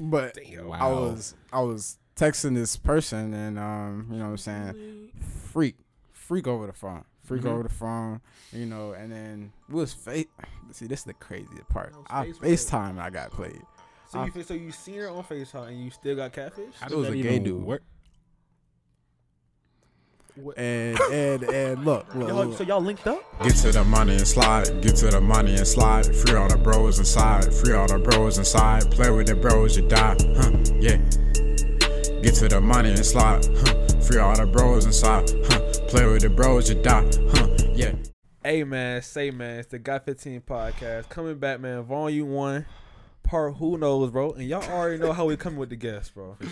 But Damn. I was I was texting this person and um, you know what I'm saying? Freak. Freak over the phone. Freak Mhm. over the phone. You know, and then we was face see this is the craziest part. I face FaceTime and I got played. So you so you seen her on FaceTime and you still got catfish? How It does was that a gay dude. work? What- And and and look, look, Y'all, look. so y'all linked up? Get to the money and slide, get to the money and slide. Free all the bros inside, free all the bros inside. Play with the bros, you die, huh? Yeah. Get to the money and slide, huh? Free all the bros inside, huh? Play with the bros, you die, huh? Yeah. Hey man, say man, it's the Got 15 podcast coming back, man. Volume one, part who knows, bro. And y'all already know how we coming with the guests, bro. We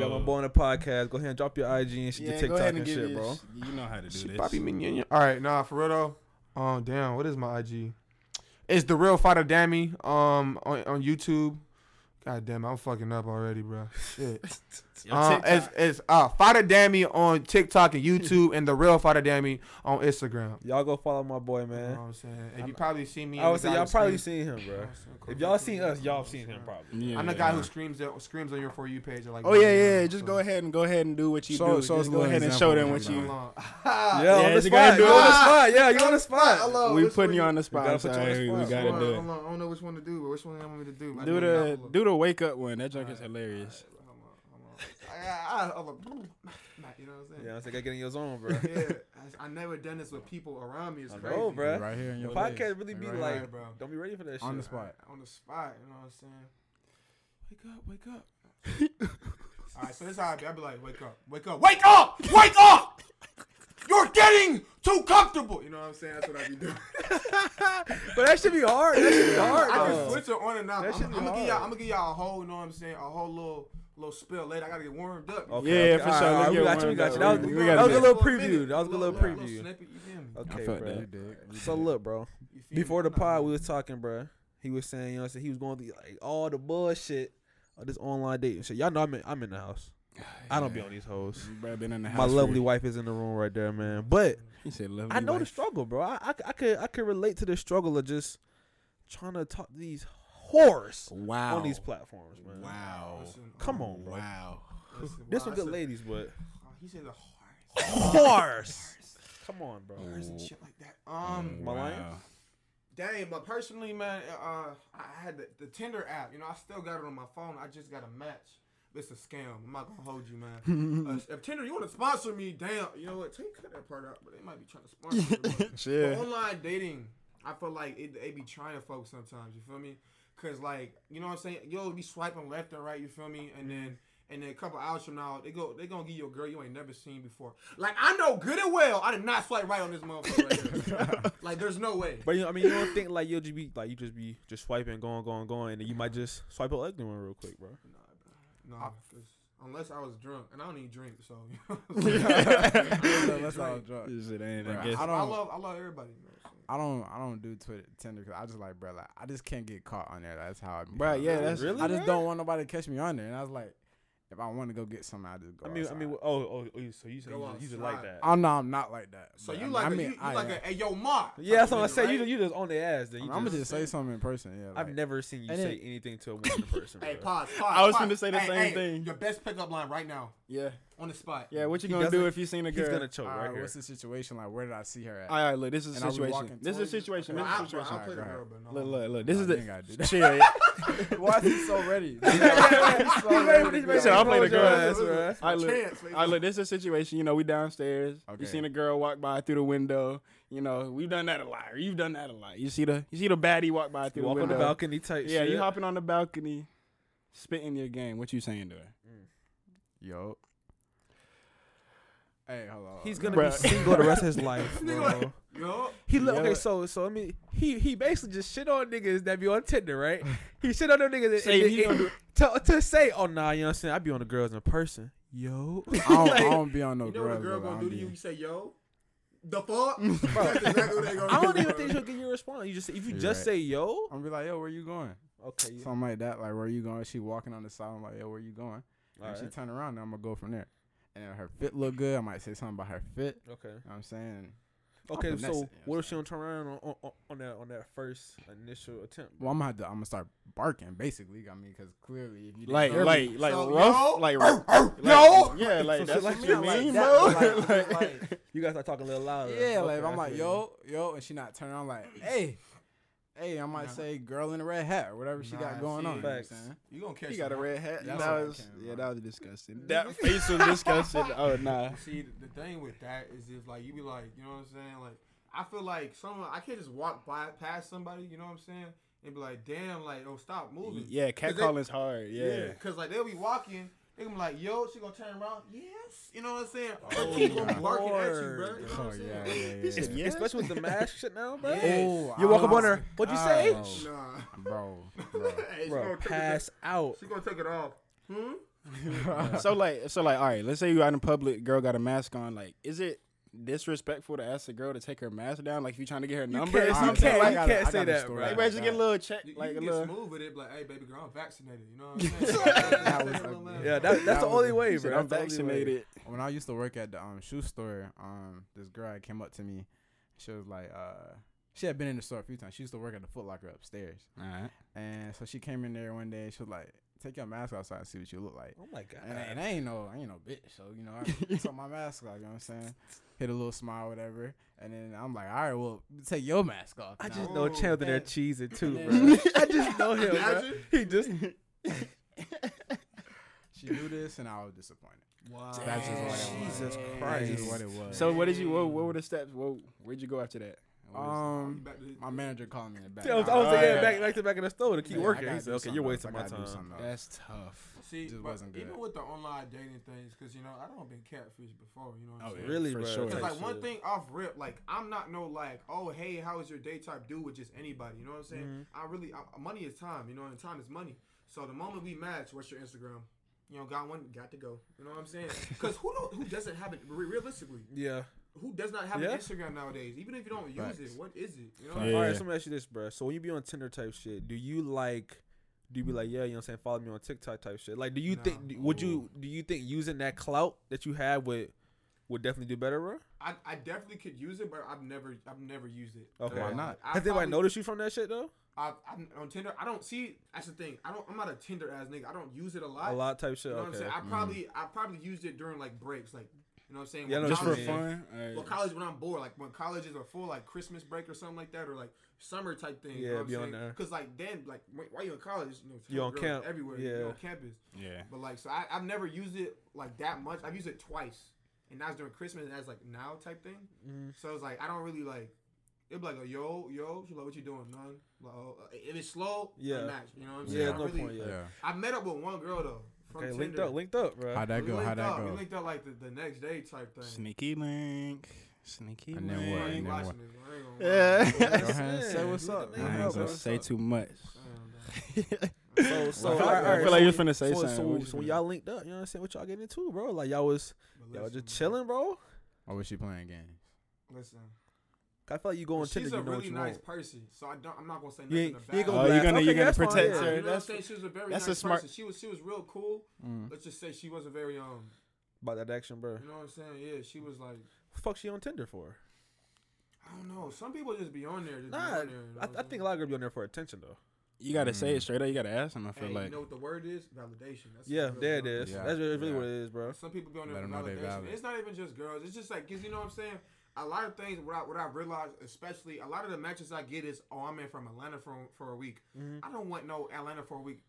got my boy on the podcast. Go ahead and drop your IG and shit, your go TikTok and, and shit, me- bro. You know how to do Shit, this. Bobby Mignon. All right, nah, for real though. Um, damn, what is my IG? It's the real fighter Dammy. Um, on, on YouTube. God damn, I'm fucking up already, bro. Shit. Your Uh, it's it's uh fighter Dammy on TikTok and YouTube, and the real fighter Dammy on Instagram. Y'all go follow my boy, You know man. what I'm saying? If I'm- you probably see me, I would say y'all probably screams- seen him, bro. You know what I'm saying? Cool, If y'all seen us, y'all seen him probably. Yeah, I'm the guy yeah. who screams that screams on your for you page. Like, Oh yeah, one yeah. a.m., Just so- go ahead and go ahead and do what you Show- do. show us Just go ahead and show them what you. you Yeah, Yeah, on the you gotta spot. You on the spot. Yeah, you on the spot. Hello, We putting you on the spot. put you on the we spot. gotta Hold do it. I don't know which one to do, but which one do you want me to do? Do the do the wake up one. That junk is hilarious. Hold on, hold on. I, I, I, hold on. you know what I'm saying? Yeah, I think I get in your zone, bro. Yeah, I, I never done this with people around me. It's I crazy. know, bro. right here in The your podcast really be Right like, here. here, bro. don't be ready for that shit. On the spot. on the spot. You know what I'm saying? Wake up, wake up. All right, so this how I be. I be like, wake up, wake up, wake up, wake up. You're getting too comfortable. You know what I'm saying? That's what I be doing. But that should be hard. That should be hard, I can switch it on and off. I'm, I'm gonna give y'all. I'm gonna give y'all a whole. You know what I'm saying? A whole little little spill later. I gotta get warmed up. Okay, Yeah, okay. for sure. right, all right, Let's we got you. We got you. That was, We- we that gotta was a do little For minute. preview. That was a little little preview. snippet, you feel? Okay, felt bro. that. You dig. So dig. look, bro. Before the pod, we was talking, bro. He was saying, you know, what he was going through like all the bullshit of this online dating shit. Y'all know I'm in, I'm in the house. I don't be on these hoes. Been in the house. My for- lovely wife is in the room right there, man. But He said lovely. I know the struggle, bro. I, I, I could I could relate to the struggle of just trying to talk to these whores Wow. on these platforms, man. Wow. Listen, Come on, bro. Wow. listen, There's wow, some good said- ladies, but Oh, he said the horse. whores. Come on, bro. Horse and shit like that. Um, My lion? Dang, but personally, man, uh, I had the, the Tinder app. You know, I still got it on my phone. I just got a match. It's a scam. I'm not gonna hold you, man. uh, if Tinder, you want to sponsor me, damn. You know what? Take cut that part out, but they might be trying to sponsor me. but- online dating, I feel like it, they be trying to folks sometimes. You feel me? Cause like, you know what I'm saying? You'll be swiping left and right. You feel me? And then. And then a couple hours from now, they go they gonna give you a girl you ain't never seen before. Like I know good and well, I did not swipe right on this motherfucker right here. like there's no way. But you know, I mean, you don't think like you'll just be like you just be just swiping, going, going, going, and then you might just swipe a ugly one real quick, bro. No, 'cause unless I was drunk, and I don't even drink, so. That's all drunk. This shit ain't. Bruh, I guess. I I, don't- I love I love everybody. Man. so. I don't I don't do Twitter Tinder because I just like bro like I just can't get caught on there. That's how I be. Bruh, yeah, that's- Really, I just bruh? don't want nobody to catch me on there. And I was like, if I want to go get something, I just go. I mean, I mean, oh, oh, oh, so you say you, just- you just like outside. that? oh no, I'm not like that. So But, you I mean, like I a, mean, you, you I like am. a hey yo ma? yeah, that's type what I of say. nigga, You, right? you just on the ass. Then you I'm gonna just, just say something in person. Yeah, I've never seen you And say then- anything to a woman in person. Hey, bro. pause, pause. I was pause. finna say the Hey, same hey, thing. Your best pickup line right now Yeah. on the spot. Yeah. What you He gonna do doesn't- if you seen a He's girl? gonna choke all right right, here. what's the situation? Like, where did I see her at? All right, look. This is And a are we situation. walking This is a towards you? situation. No, This I, is a bro, I situation. play the Alright, girl, but no. Look, look, look. This is you the ain't gotta do that. shit. Why is he so ready? He ready to- He said, "I'll play the girl." Ass, bro. I look, Chance, baby. I look. This is a situation. You know, we downstairs. Okay. You seen a girl walk by through the window. You know, we've done that a lot. Or you've done that a lot. You see the you see the baddie walk by through You walk the on window. the balcony type Yeah, shit. you hopping on the balcony, spitting your game. What you saying to her? Yo. Hey, hold on. He's gonna Bruh. be single the rest of his life, bro. Yo, He look okay. So so I mean, he he basically just shit on niggas that be on Tinder, right? He shit on them niggas that, Say and- he and- gonna to to say, oh nah, you know what I'm saying? I be on the girls in person. Yo, I don't, Like, I don't be on no girl. you know what a girl gonna do to you? You say yo. The fuck? That's exactly what they gonna I don't do, even bro. think she'll give you a response. You just if you You're just right. say yo, I'm gonna be like, yo, where you going? okay, yeah. Something like that. Like, where you going? She walking on the side. I'm like, yo, where you going? And Alright. she turn around, then I'm gonna go from there. And her fit look good, I might say something about her fit. okay. You know what I'm saying? Okay, so it, you know what what if she don't turn around on, on, on that on that first initial attempt? Well, I'm gonna have to. I'm gonna start barking, basically. I mean, because clearly, if you Like, know like, like So, rough, yo, like, yo, like, yeah, like So that's shit what like you that, like mean, that, bro. like, Like, like, You guys start talking a little louder. yeah, like Okay, I'm like, yo, yo, and she not turning on like, hey, hey, I might Nah. say girl in a red hat or whatever she Nah, got going see, on. You know Facts. you gonna catch he got a red hat. That's that was, came yeah, that was disgusting. That face was disgusting. Oh nah. See, the, the thing with that is if like you be like, you know what I'm saying? Like, I feel like someone I can't just walk by past somebody, you know what I'm saying? And be like, damn, like, oh, stop moving. Yeah, they- catcalling's hard. Yeah. Cause like they'll be walking, they gonna be like, yo, she gonna turn around, yes, you know what I'm saying? Oh, Or keep on barking at you, bro. You know what Oh I'm saying? yeah, yeah, yeah. Yeah. yes. Especially with the mask shit now, bro. Yeah. Oh, You walk up on her. What'd you say? bro, Nah. bro, bro. Hey, she Bro, gonna take it- pass out. She gonna take it off. Hmm? so like, so like, all right. Let's say you out in public, girl got a mask on. Like, is it disrespectful to ask a girl to take her mask down? Like, if you're trying to get her number or can't- you can't- Like, you got a- can't I say that, story bro. like, about you get a little check, You, like you a little. smooth with it, like, hey, baby girl, I'm vaccinated. You know what I'm saying? That was Take a a- little man. Yeah, that, that's That the only way, He said, bro. I'm That's the only way. vaccinated. when I used to work at the um shoe store, um, this girl came up to me. She was like, uh, she had been in the store a few times. She used to work at the Foot Locker upstairs, All right. and so she came in there one day. She was like, "Take your mask outside and see what you look like." Oh my god. And, and I ain't no, I ain't no bitch. So you know, I took my mask off. You know what I'm saying? Hit a little smile, whatever. And then I'm like, all right, well, take your mask off. I now." just Oh, know Chandler there man. cheesing too, And bro. I just know him, bro. Imagine. He just she knew this, and I was disappointed. Wow. That's just what it was. Jesus That's Christ. just what it was. So what did you? What, what were the steps? What, where'd you go after that? What was- um, to- my manager called me in the back. I was, I was like, yeah, yeah. back, back to back in the store to keep Yeah, working. He said, okay, you're wasting my I gotta do time. That's tough. See, Just wasn't good. even with the online dating things, because you know I don't been catfish before. You know what I'm Oh, saying? Really, for bro. sure. Cause Type like one thing off rip, like I'm not no like, oh hey, how is your day type dude with just anybody? You know what I'm saying? Mhm. I really, I, money is time. You know, and time is money. So the moment we match, what's your Instagram? You know, got one, got to go. You know what I'm saying? Because who who doesn't have it? Re- realistically, Yeah. Who does not have Yeah. an Instagram nowadays? Even if you don't use Facts. it, what is it? You know, Yeah. All right, so let me ask you this, bro. So when you be on Tinder type shit, do you like? Do you be like, yeah, you know what I'm saying, follow me on TikTok type shit? Like, do you Nah. think? Would you? Do you think using that clout that you have with would definitely do better, bro? I, I definitely could use it, but I've never, I've never used it. Okay. Why not? I Has anybody noticed you from that shit though? I, I'm on Tinder. I don't see. That's the thing. I don't. I'm not a Tinder ass nigga. I don't use it a lot. A lot type shit. You know what I'm saying? I mm. probably I probably used it during like breaks, like you know what I'm saying. Yeah, I When know Just for you college- mean. fun. All right. Well, college when I'm bored, like when colleges are full, like Christmas break or something like that, or like summer type thing. Yeah, you know what I'm on saying? there. Cause like then, like wh- while you're in college, you know, You on girls camp, everywhere. yeah. You're on campus. Yeah. But like, so I, I've never used it like that much. I've used it twice, and that's during Christmas, and that's like now type thing. Mhm. So it's like I don't really like. It'd be like a yo yo. She's like, what you doing? None. Like, oh, uh, if it's slow, Yeah. yeah, match. You know what I'm Yeah, saying? I no really, point. Yeah. Yeah. I met up with one girl though. From Okay, Tinder. linked up, linked up, bro. How'd that go? How'd that up. We linked up like the, the next day type thing. Sneaky link. Sneaky And then link. what? And then what? this. I ain't gonna Yeah. Go ahead and say what's up. at I ain't gonna say too much. Damn, So, dog. so I feel like- I feel so like you was finna say so, something. So, What so y'all linked up, you know what I'm saying? What y'all getting into, bro? Like y'all was But y'all just chilling, bro. Oh, or was she playing games? Listen, I feel like you go on Tinder, she's a you know really what you nice want. person, so I don't. I'm not gonna say You nothing ain't- about you ain't gonna Oh, you're gonna- Okay, you're gonna that's fine, protect yeah. her. You know what I'm That's- saying? She was a very that's a smart- person. She was she was real cool. Mm. Let's just say she wasn't very um. about that action, bro. You know what I'm saying? Yeah, she was like. fuck she on Tinder for? I don't know. Some people just be on there. Just be Nah, on there, you know I, I think a lot of girls be on there for attention though. You gotta say Mm. it straight up. You gotta ask him. I feel Hey, like. you know what the word is? Validation. That's Yeah, there it is. is. Yeah, That's really, really yeah. what it is, bro. Some people be on there Let for 'em know they validation. It's not even just girls. It's just like, cause you know what I'm saying. A lot of things. What I what I realized, especially a lot of the matches I get is, oh, I'm in from Atlanta for for a week. Mhm. I don't want no Atlanta for a week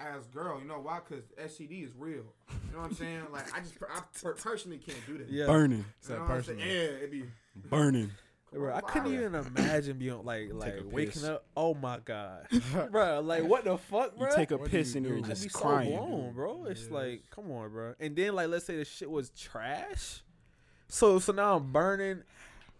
as girl. You know why? Cause SCD is real. You know what I'm saying? Like I just I per- personally can't do that. Yeah, Burning. You Said know what I'm personally. Yeah, it'd be. Burning. bro. I couldn't even imagine being like like waking piss. up. Oh my god, bro! Like what the fuck, You bro? take a What piss you and you're do? I'd be just so crying. blown, bro. It's Yes. like, come on, bro. And then like, let's say the shit was trash. So so now I'm burning,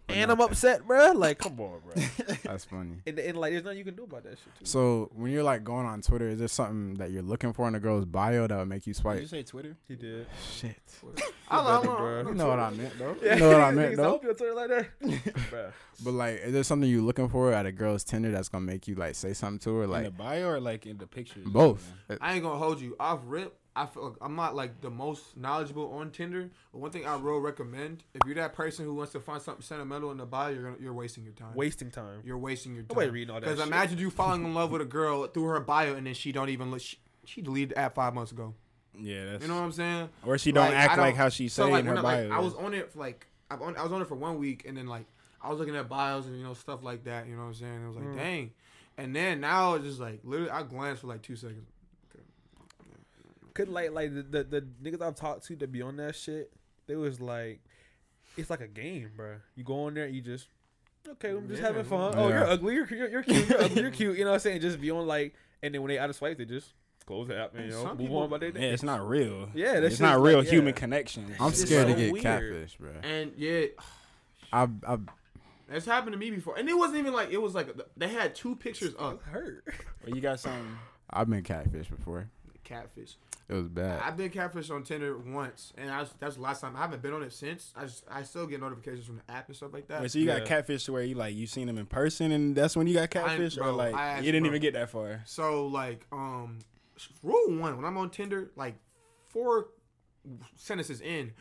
and I'm upset, bro. Like, come on, bro. That's funny. and, and like, there's nothing you can do about that shit. Too. So when you're like going on Twitter, is there something that you're looking for in a girl's bio that would make you Did swipe? you say Twitter? he did. Shit. I love better, bro. bro. You know what I meant though. You know what I meant Niggas though. hope you're Twitter like that. But like, is there something you're looking for at a girl's Tinder that's gonna make you like say something to her? like in the bio or like in the pictures? both. I ain't gonna hold you off rip. I feel like I'm not like the most knowledgeable on Tinder, but one thing I will recommend if you're that person who wants to find something sentimental in the bio, you're gonna, you're wasting your time. Wasting time. You're wasting your Nobody time. reading all that Because imagine you falling in love with a girl through her bio and then she don't even look. She, she deleted the app five months ago. Yeah, that's You know what I'm saying? or she don't Like, act don't- like how she So say like in her I, bio. like, I was on it for like I was on it for one week and then like I was looking at bios and you know stuff like that. You know what I'm saying? It was like Mm. dang. And then now it's just like literally I glanced for like two seconds. Could like like the, the the niggas I've talked to that be on that shit, they was like, it's like a game, bro. You go on there, you just okay, I'm just Yeah. having fun. Oh, you're ugly, you're, you're, you're cute, you're ugly, you're cute. You know what I'm saying? Just be on like, and then when they out of swipe, they just close the app and you know move people- on about their day. yeah, it's not real. Yeah, that it's shit's not like- real yeah. human connection. I'm It's scared so to get weird. catfish, bro. And yeah, I, I, it's happened to me before. And it wasn't even like it was like they had two pictures up hurt. Or you got some. I've been catfish before. catfish. It was bad. I've been catfish on Tinder once, and I was, that's the last time. I haven't been on it since. I just I still get notifications from the app and stuff like that. Wait, so you Yeah. got catfish to where you like you seen them in person and that's when you got catfish, or bro, like I you didn't bro. even get that far. So like um rule one when I'm on Tinder like four sentences in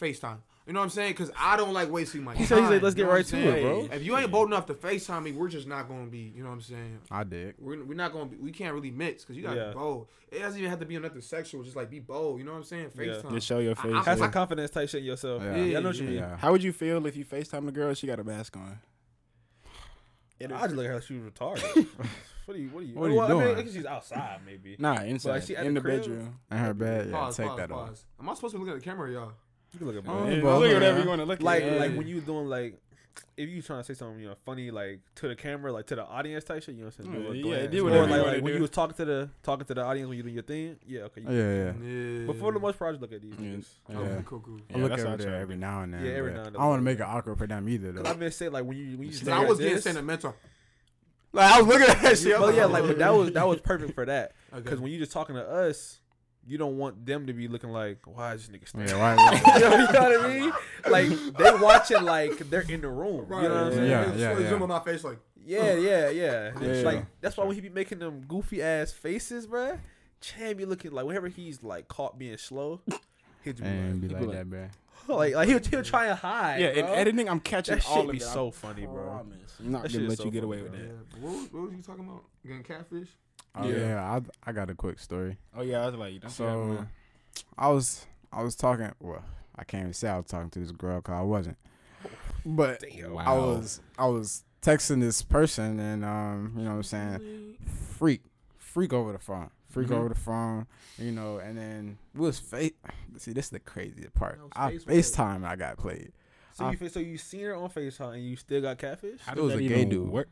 FaceTime. You know what I'm saying? Because I don't like wasting my He time. said he's like, let's you get know right to it, bro. If you ain't bold enough to FaceTime me, we're just not gonna be. You know what I'm saying? I did. We're, we're not gonna be. We can't really mix because you gotta Yeah. be bold. It doesn't even have to be nothing sexual. Just like be bold. You know what I'm saying? Yeah. FaceTime. Just show your face. I- Have yeah. some confidence type shit yourself. Yeah. Yeah, I know what you mean. Yeah. How would you feel if you FaceTime the girl and she got a mask on? I just look at her. She was retarded. what are you? What are you? What are you well, I mean, doing? I guess she's outside, maybe. Nah, inside she at in the the, crib? bedroom. In her bed, yeah. Pause, take pause, that off. pause. Am I supposed to be looking at the camera, y'all? You can look at Oh, both. Yeah, both, look at whatever you want to look like at. like when you doing like if you trying to say something you know funny like to the camera like to the audience type shit you know what I'm saying Yeah, Do a yeah, glance. do or like, you like when do. you was talking to the talking to the audience when you doing your thing yeah okay you, Yeah, yeah. Yeah. but for the most part just look at these Yeah. niggas Yeah. Okay, cool, cool. I Yeah, look that's over there try. every now and then. Yeah, every now and then. I don't want to make it awkward for them either, Cause though. I've been saying like when you when you just I was at getting sentimental. Like I was looking at that shit. but yeah like but that was that was perfect for that Okay. because when you just talking to us you don't want them to be looking like why is this nigga staring Yeah, why? you, know, you know what I mean? Like they watching like they're in the room. Right. You know what I'm saying? Yeah, It's- yeah, yeah. Zoom on my face like. Yeah, yeah, yeah. Yeah. Like that's why when he be making them goofy ass faces, bruh, Chan be looking like whenever he's like caught being slow, he'd be And be like, like be that, bro. like, like he'll, he'll try and hide. yeah, in bro. editing, I'm catching that all shit of be it. so funny, bro. I'm not That gonna shit let is you so get away with bro. Yeah. that. What, was- what was you talking about? Getting catfish? Oh Yeah. yeah, I I got a quick story. Oh yeah, I was like, don't So I was I was talking. Well, I can't even say I was talking to this girl because I wasn't. But Damn. I was I was texting this person and um you know what I'm saying freak freak over the phone freak Mm-hmm. Mhm. over the phone you know and then we was face see this is the craziest part That was I FaceTime I got played So you so you seen her on Facetime and you still got catfish? How It was a gay dude. work?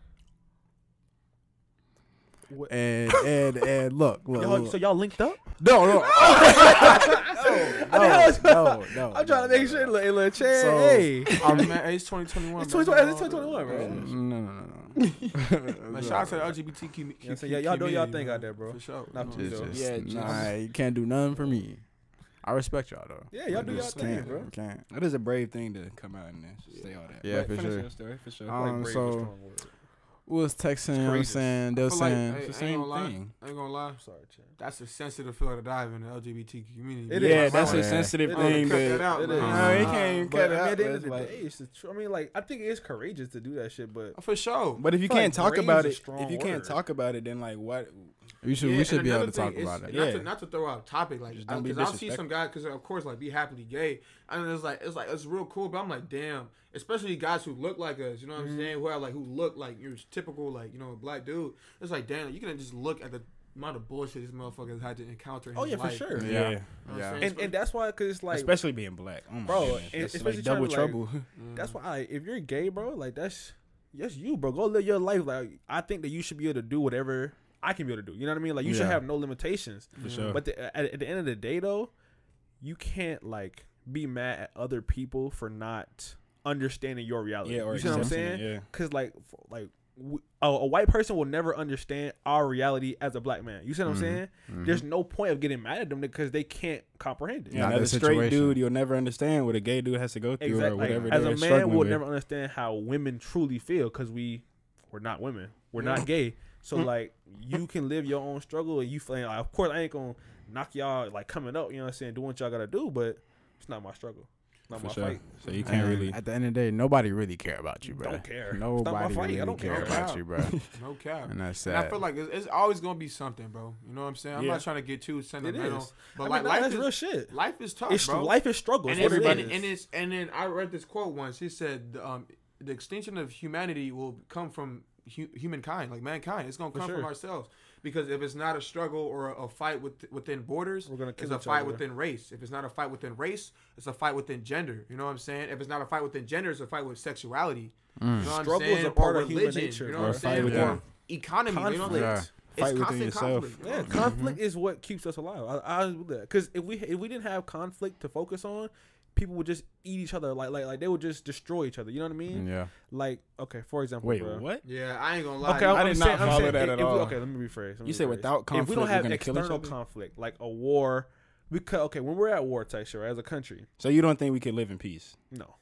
What? and and and look look, Y'all, look. so y'all linked up? no no I no was- no no I'm trying to make sure, no. little, little Chan. So- hey, man, hey, it's 2021. It's man. 2020 it's 2021, bro. no no no no Man, shout out to the LGBTQ community. Yeah, so yeah, y'all doing y'all thing out there, bro. For sure. Not You for sure. just, Yeah, nah, you can't do nothing for me. I respect y'all though. Yeah, y'all I do y'all just thing, can't, bro. Can't. That is a brave thing to come out and say all that. Yeah, But for sure. your story, for sure. Um, Like, brave so- strong word. We was texting. You know what I'm saying they I were feel like, saying. It's the I same gonna lie. thing. I ain't gonna lie. I'm sorry, Chan. That's a sensitive field to dive in the LGBT community. It yeah, is. that's Yeah. a sensitive It thing. is. Cut to- that out, It man. No, he Uh, can't But cut it out. at the end but of the like- it's the tr- I mean, like, I think it is courageous to do that shit, but For sure. But if you can't like talk about it, if you can't talk about it, then like what? We should. Yeah, we should be able to talk thing is- about it. Not, Yeah. to, not to throw out a topic like Just don't be because I'll see some disrespectful. guys because of course like be happily gay and it's like it's like it's real cool but I'm like damn especially guys who look like us you know what Mm-hmm. I'm saying who have like who look like your typical like you know black dude it's like damn you can just look at the amount of bullshit this motherfucker has had to encounter in Oh, his yeah, for sure. You Yeah. Yeah, what I'm Yeah. and, and that's why, cause it's like, especially being black, oh Bro, goodness. and especially like trying double to, trouble. Mm. that's why I, if you're gay, bro, like that's that's you, bro. Go live your life. Like I think that you should be able to do whatever I can be able to do. You know what I mean? Like you should have no limitations. for sure. But the, at, at the end of the day, though, you can't like be mad at other people for not understanding your reality. yeah, or you see what I'm accepting it, saying? Yeah, Because like, f- like a, white person will never understand our reality as a black man. You see what I'm Mhm. saying? There's no point of getting mad at them because they can't comprehend it. yeah. Not Another the straight dude, you'll never understand what a gay dude has to go through Exactly. or whatever. As they're a man, we'll with. never understand how women truly feel because we we're not women. We're not gay. So Mm. like you can live your own struggle and you feel like of course I ain't gonna knock y'all like coming up. You know what I'm saying? Do what y'all gotta do, but it's not my struggle. Not For my sure. fight. So you can't And really. At the end of the day, nobody really care about you, bro. Don't care. It's not my Nobody fight. I really don't care care. about you, bro. No cap. and that's And sad. I feel like it's, it's always gonna be something, bro. You know what I'm saying? I'm Yeah. not trying to get too It sentimental, is. but I like mean, nah, life that's is real shit. life is tough, It's bro. life is struggle. and, It's it's, and, it is. and it's and then I read this quote once. He said, um, "The extinction of humanity will come from hu- humankind, like mankind. It's gonna come sure. from ourselves because if it's not a struggle or a, a fight with, within borders, We're gonna it's a fight other. within race. If it's not a fight within race, it's a fight within gender. You know what I'm saying? If it's not a fight within gender, it's a fight with sexuality. Mm. You know what Struggle is a part or of human nature, You know bro. what Or I'm fight saying? within- Or economy. You know what I'm Conflict. saying? Yeah. It's Fight within constant yourself. conflict. Yeah, conflict is what keeps us alive. I, I because if we if we didn't have conflict to focus on, people would just eat each other like like like they would just destroy each other. You know what I mean? yeah. Like okay, for example, Wait, bro. what? Yeah, I ain't gonna lie. Okay, I'm, I I'm did saying, not I'm follow saying that if- at if all. okay, let me rephrase. let me You said rephrase. without if conflict, we don't have gonna kill each external conflict like a war, because okay, when we're at war, type shit, right, as a country, So you don't think we could live in peace? no,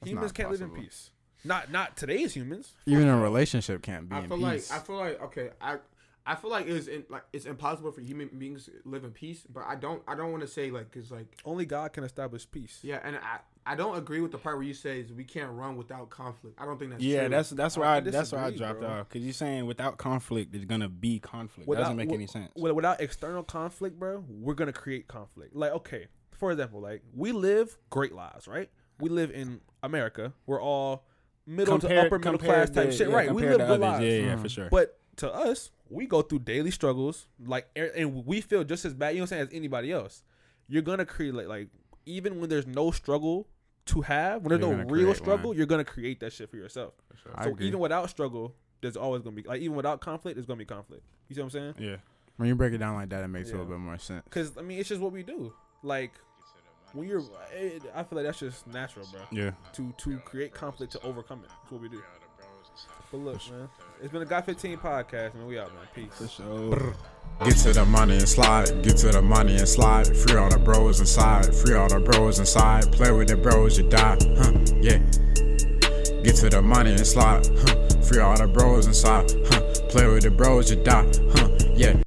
That's humans can't live in peace. Not not today's humans. Even a relationship can't be I in feel peace. like I feel like okay, I I feel like it's in, like it's impossible for human beings to live in peace, but I don't I don't want to say like cuz like Only God can establish peace. yeah, and I I don't agree with the part where you say is we can't run without conflict. I don't think that's yeah, true. that's that's I- where I I, that's where I dropped bro. off because you're saying without conflict there's gonna be conflict. Without- Doesn't make wi- any sense. wi- Without external conflict, bro, we're gonna create conflict. Like, okay, for example, like we live great lives, right? We live in America. We're all middle to upper middle class type to- shit, yeah, right? We live to good others. lives. Yeah, yeah, Mm. for sure. But to us, we go through daily struggles, like, and- and we feel just as bad, you know what I'm saying, as anybody else. You're gonna create like, like even when there's no struggle to have, when there's You're no real struggle, one. you're gonna create that shit for yourself. I so even without struggle, there's always gonna be like even without conflict, there's gonna be conflict. You see what I'm saying? yeah, when you break it down like that, it makes a little bit more sense. Because I mean, it's just what we do. Like when you're, it, I feel like that's just natural, bro. yeah. To to create conflict to overcome it. That's what we do. But look, man, it's been a Got 15 podcast, man. We out, man. Peace. For sure. Get to the money and slide, get to the money and slide. Free all the bros inside, free all the bros inside. Play with the bros, you die, huh? Yeah. Get to the money and slide, huh? Free all the bros inside, huh? Play with the bros, you die, huh? Yeah.